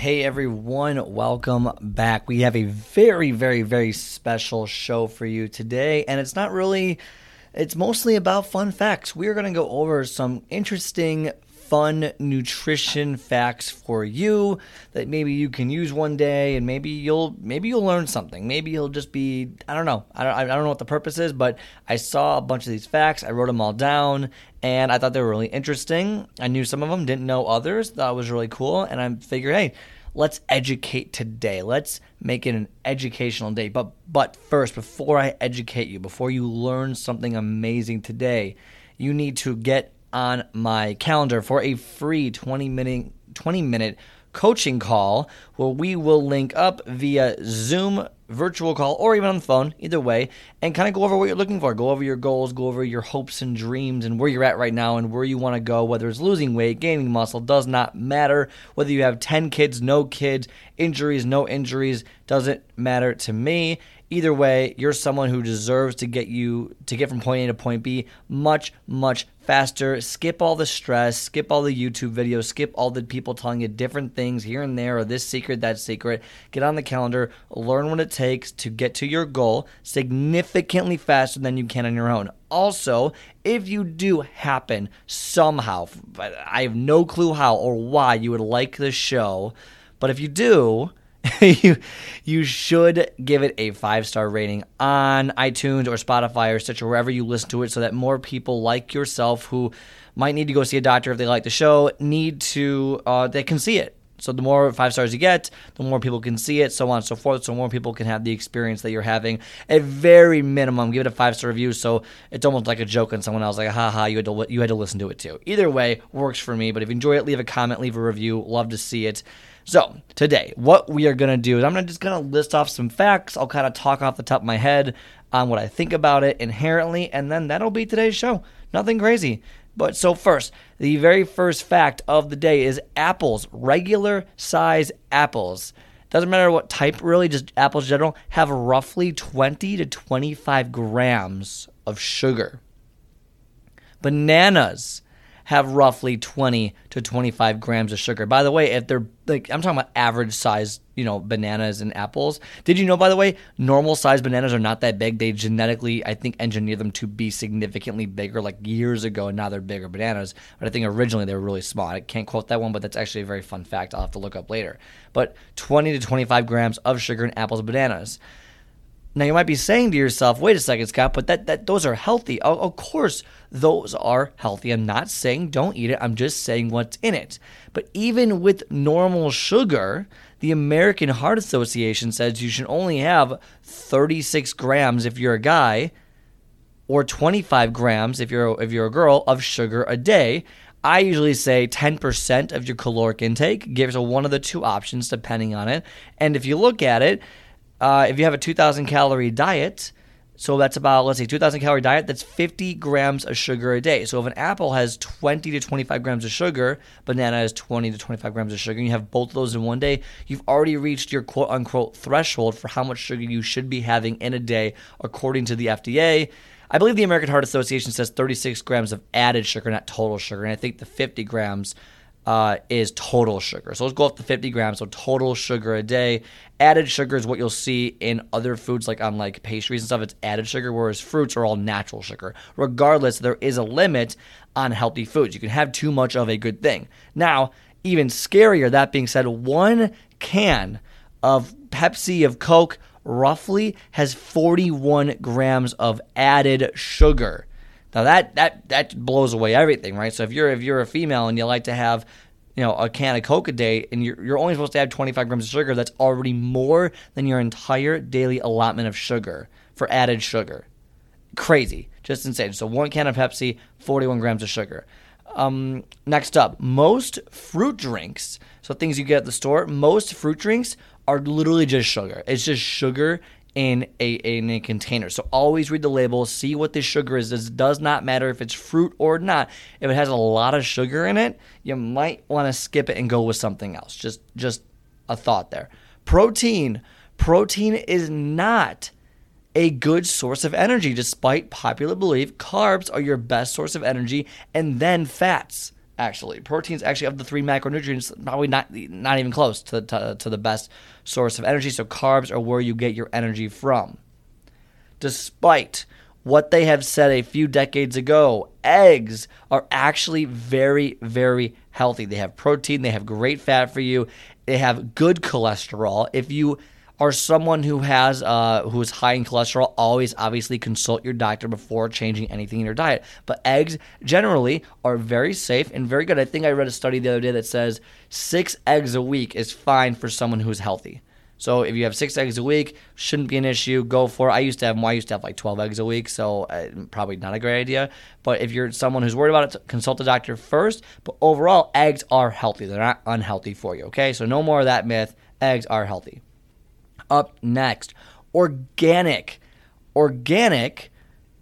Hey everyone, welcome back. We have a very, very, very special show for you today, and it's not really, it's mostly about fun facts. We're going to go over some interesting, fun nutrition facts for you that maybe you can use one day, and maybe you'll maybe you'll learn something. Maybe you'll just be I don't know. I don't I don't know what the purpose is, but I saw a bunch of these facts. I wrote them all down, and I thought they were really interesting. I knew some of them, didn't know others. It was really cool, and I figured, hey, let's educate today. Let's make it an educational day. But but first, before I educate you, before you learn something amazing today, you need to get on my calendar for a free 20 minute 20 minute coaching call where we will link up via Zoom virtual call or even on the phone, either way, and kind of go over what you're looking for. Go over your goals, go over your hopes and dreams and where you're at right now and where you want to go, whether it's losing weight, gaining muscle, does not matter. Whether you have 10 kids, no kids, injuries, no injuries, doesn't matter to me. Either way, you're someone who deserves to get you to get from point A to point B much, much faster. Skip all the stress, skip all the YouTube videos, skip all the people telling you different things here and there or this secret, that secret. Get on the calendar, learn what it takes to get to your goal significantly faster than you can on your own. Also, if you do happen somehow, I have no clue how or why you would like the show, but if you do, you you should give it a five star rating on iTunes or Spotify or Stitcher wherever you listen to it, so that more people like yourself who might need to go see a doctor if they like the show need to uh, they can see it. So the more five stars you get, the more people can see it, so on and so forth. So more people can have the experience that you're having. At very minimum, give it a five star review. So it's almost like a joke on someone else, like, haha, you had to you had to listen to it too. Either way works for me. But if you enjoy it, leave a comment, leave a review. Love to see it. So, today, what we are going to do is I'm just going to list off some facts. I'll kind of talk off the top of my head on what I think about it inherently, and then that'll be today's show. Nothing crazy. But so, first, the very first fact of the day is apples, regular size apples. Doesn't matter what type, really, just apples in general, have roughly 20 to 25 grams of sugar. Bananas have roughly 20 to 25 grams of sugar. By the way, if they're like, I'm talking about average size, you know, bananas and apples. Did you know, by the way, normal size bananas are not that big? They genetically, I think, engineer them to be significantly bigger like years ago, and now they're bigger bananas. But I think originally they were really small. I can't quote that one, but that's actually a very fun fact I'll have to look up later. But 20 to 25 grams of sugar in apples and bananas. Now you might be saying to yourself, "Wait a second, Scott, but that, that those are healthy." Oh, of course, those are healthy. I'm not saying don't eat it. I'm just saying what's in it. But even with normal sugar, the American Heart Association says you should only have 36 grams if you're a guy, or 25 grams if you're if you're a girl of sugar a day. I usually say 10% of your caloric intake. Gives one of the two options depending on it. And if you look at it uh, if you have a 2,000 calorie diet, so that's about, let's say, 2,000 calorie diet, that's 50 grams of sugar a day. So if an apple has 20 to 25 grams of sugar, banana has 20 to 25 grams of sugar, and you have both of those in one day, you've already reached your quote unquote threshold for how much sugar you should be having in a day, according to the FDA. I believe the American Heart Association says 36 grams of added sugar, not total sugar, and I think the 50 grams uh, is total sugar. So let's go up to 50 grams. So total sugar a day. Added sugar is what you'll see in other foods, like on like pastries and stuff. It's added sugar, whereas fruits are all natural sugar. Regardless, there is a limit on healthy foods. You can have too much of a good thing. Now, even scarier. That being said, one can of Pepsi of Coke roughly has 41 grams of added sugar. Now that that that blows away everything, right? So if you're if you're a female and you like to have you know, a can of Coke a day, and you're, you're only supposed to have 25 grams of sugar, that's already more than your entire daily allotment of sugar for added sugar. Crazy. Just insane. So one can of Pepsi, 41 grams of sugar. Um, next up, most fruit drinks, so things you get at the store, most fruit drinks are literally just sugar. It's just sugar in a in a container. So always read the label, see what the sugar is. It does not matter if it's fruit or not. If it has a lot of sugar in it, you might want to skip it and go with something else. Just just a thought there. Protein. Protein is not a good source of energy despite popular belief. Carbs are your best source of energy and then fats actually. Proteins actually of the three macronutrients probably not not even close to, to, to the best source of energy. So carbs are where you get your energy from. Despite what they have said a few decades ago, eggs are actually very very healthy. They have protein, they have great fat for you, they have good cholesterol. If you are someone who has uh, who is high in cholesterol, always obviously consult your doctor before changing anything in your diet. But eggs generally are very safe and very good. I think I read a study the other day that says six eggs a week is fine for someone who's healthy. So if you have six eggs a week, shouldn't be an issue. Go for it. I used to have I used to have like 12 eggs a week, so uh, probably not a great idea. But if you're someone who's worried about it, consult a doctor first. But overall, eggs are healthy. They're not unhealthy for you. Okay, so no more of that myth. Eggs are healthy up next. Organic. Organic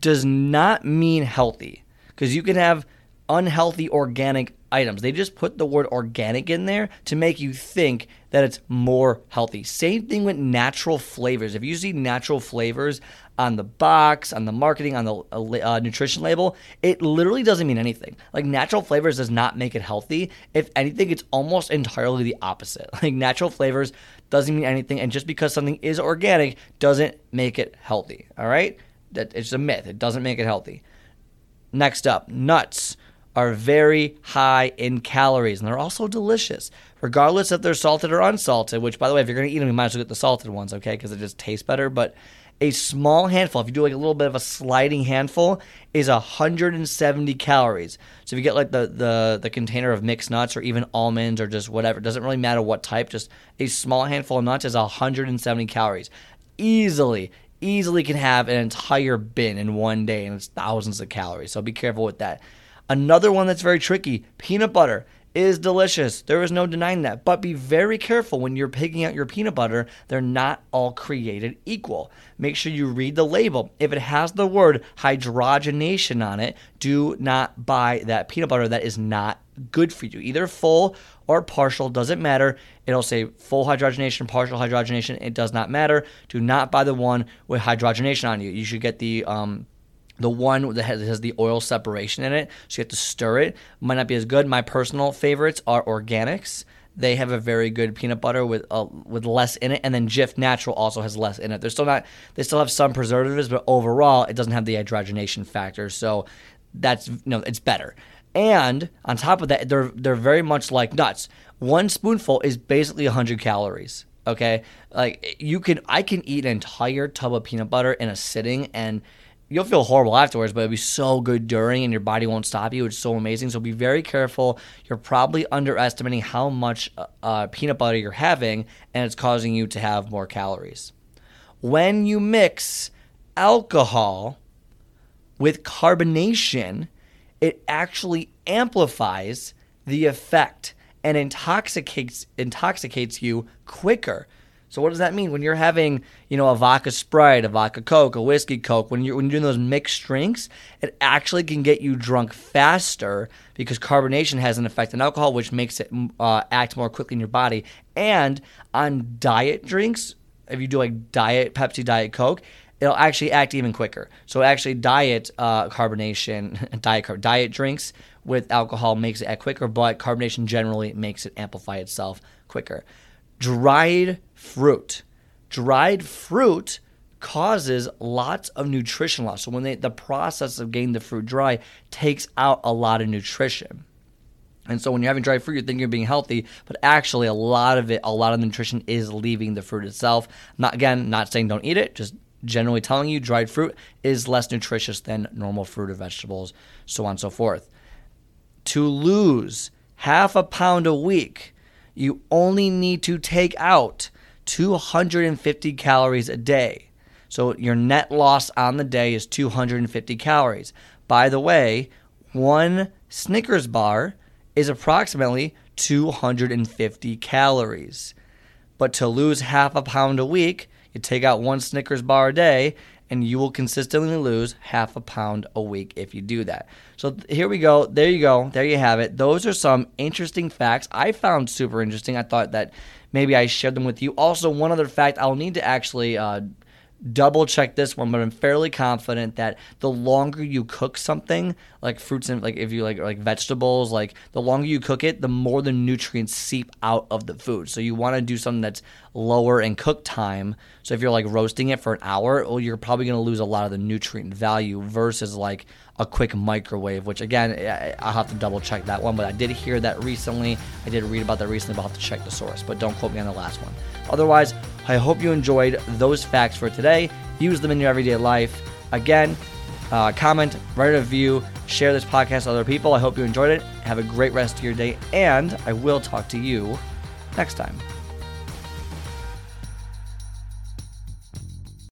does not mean healthy because you can have unhealthy organic items. They just put the word organic in there to make you think that it's more healthy. Same thing with natural flavors. If you see natural flavors on the box, on the marketing, on the uh, uh, nutrition label, it literally doesn't mean anything. Like natural flavors does not make it healthy. If anything, it's almost entirely the opposite. Like natural flavors doesn't mean anything, and just because something is organic doesn't make it healthy. All right, that it's a myth. It doesn't make it healthy. Next up, nuts are very high in calories and they're also delicious, regardless if they're salted or unsalted. Which, by the way, if you're going to eat them, you might as well get the salted ones, okay? Because it just tastes better. But a small handful, if you do like a little bit of a sliding handful, is 170 calories. So if you get like the, the, the container of mixed nuts or even almonds or just whatever, it doesn't really matter what type, just a small handful of nuts is 170 calories. Easily, easily can have an entire bin in one day and it's thousands of calories. So be careful with that. Another one that's very tricky peanut butter is delicious. There is no denying that. But be very careful when you're picking out your peanut butter. They're not all created equal. Make sure you read the label. If it has the word hydrogenation on it, do not buy that peanut butter. That is not good for you. Either full or partial, doesn't matter. It'll say full hydrogenation, partial hydrogenation. It does not matter. Do not buy the one with hydrogenation on you. You should get the um, the one that has, has, the oil separation in it, so you have to stir it. Might not be as good. My personal favorites are organics. They have a very good peanut butter with uh, with less in it, and then Jif Natural also has less in it. They're still not. They still have some preservatives, but overall, it doesn't have the hydrogenation factor. So that's you know it's better. And on top of that, they're they're very much like nuts. One spoonful is basically 100 calories. Okay, like you can I can eat an entire tub of peanut butter in a sitting and you'll feel horrible afterwards, but it'll be so good during, and your body won't stop you. It's so amazing. So be very careful. You're probably underestimating how much uh, uh, peanut butter you're having, and it's causing you to have more calories. When you mix alcohol with carbonation, it actually amplifies the effect and intoxicates intoxicates you quicker. So what does that mean? When you're having, you know, a vodka Sprite, a vodka Coke, a whiskey Coke, when you're when you're doing those mixed drinks, it actually can get you drunk faster because carbonation has an effect on alcohol, which makes it uh, act more quickly in your body. And on diet drinks, if you do like diet Pepsi, diet Coke, it'll actually act even quicker. So actually, diet uh, carbonation, diet diet drinks with alcohol makes it act quicker, but carbonation generally makes it amplify itself quicker dried fruit. Dried fruit causes lots of nutrition loss. So when they, the process of getting the fruit dry takes out a lot of nutrition. And so when you're having dried fruit, you're thinking you're being healthy, but actually a lot of it, a lot of the nutrition is leaving the fruit itself. Not again, not saying don't eat it, just generally telling you dried fruit is less nutritious than normal fruit or vegetables, so on and so forth. To lose half a pound a week, you only need to take out 250 calories a day. So your net loss on the day is 250 calories. By the way, one Snickers bar is approximately 250 calories. But to lose half a pound a week, you take out one Snickers bar a day, and you will consistently lose half a pound a week if you do that. So here we go. There you go. There you have it. Those are some interesting facts I found super interesting. I thought that maybe I shared them with you. Also, one other fact I'll need to actually uh, double check this one, but I'm fairly confident that the longer you cook something, like fruits and like if you like like vegetables, like the longer you cook it, the more the nutrients seep out of the food. So you want to do something that's lower in cook time. So if you're like roasting it for an hour, well, you're probably going to lose a lot of the nutrient value versus like a quick microwave, which again, I'll have to double check that one, but I did hear that recently. I did read about that recently, but I'll have to check the source, but don't quote me on the last one. Otherwise, I hope you enjoyed those facts for today. Use them in your everyday life. Again, uh, comment, write a review, share this podcast with other people. I hope you enjoyed it. Have a great rest of your day, and I will talk to you next time.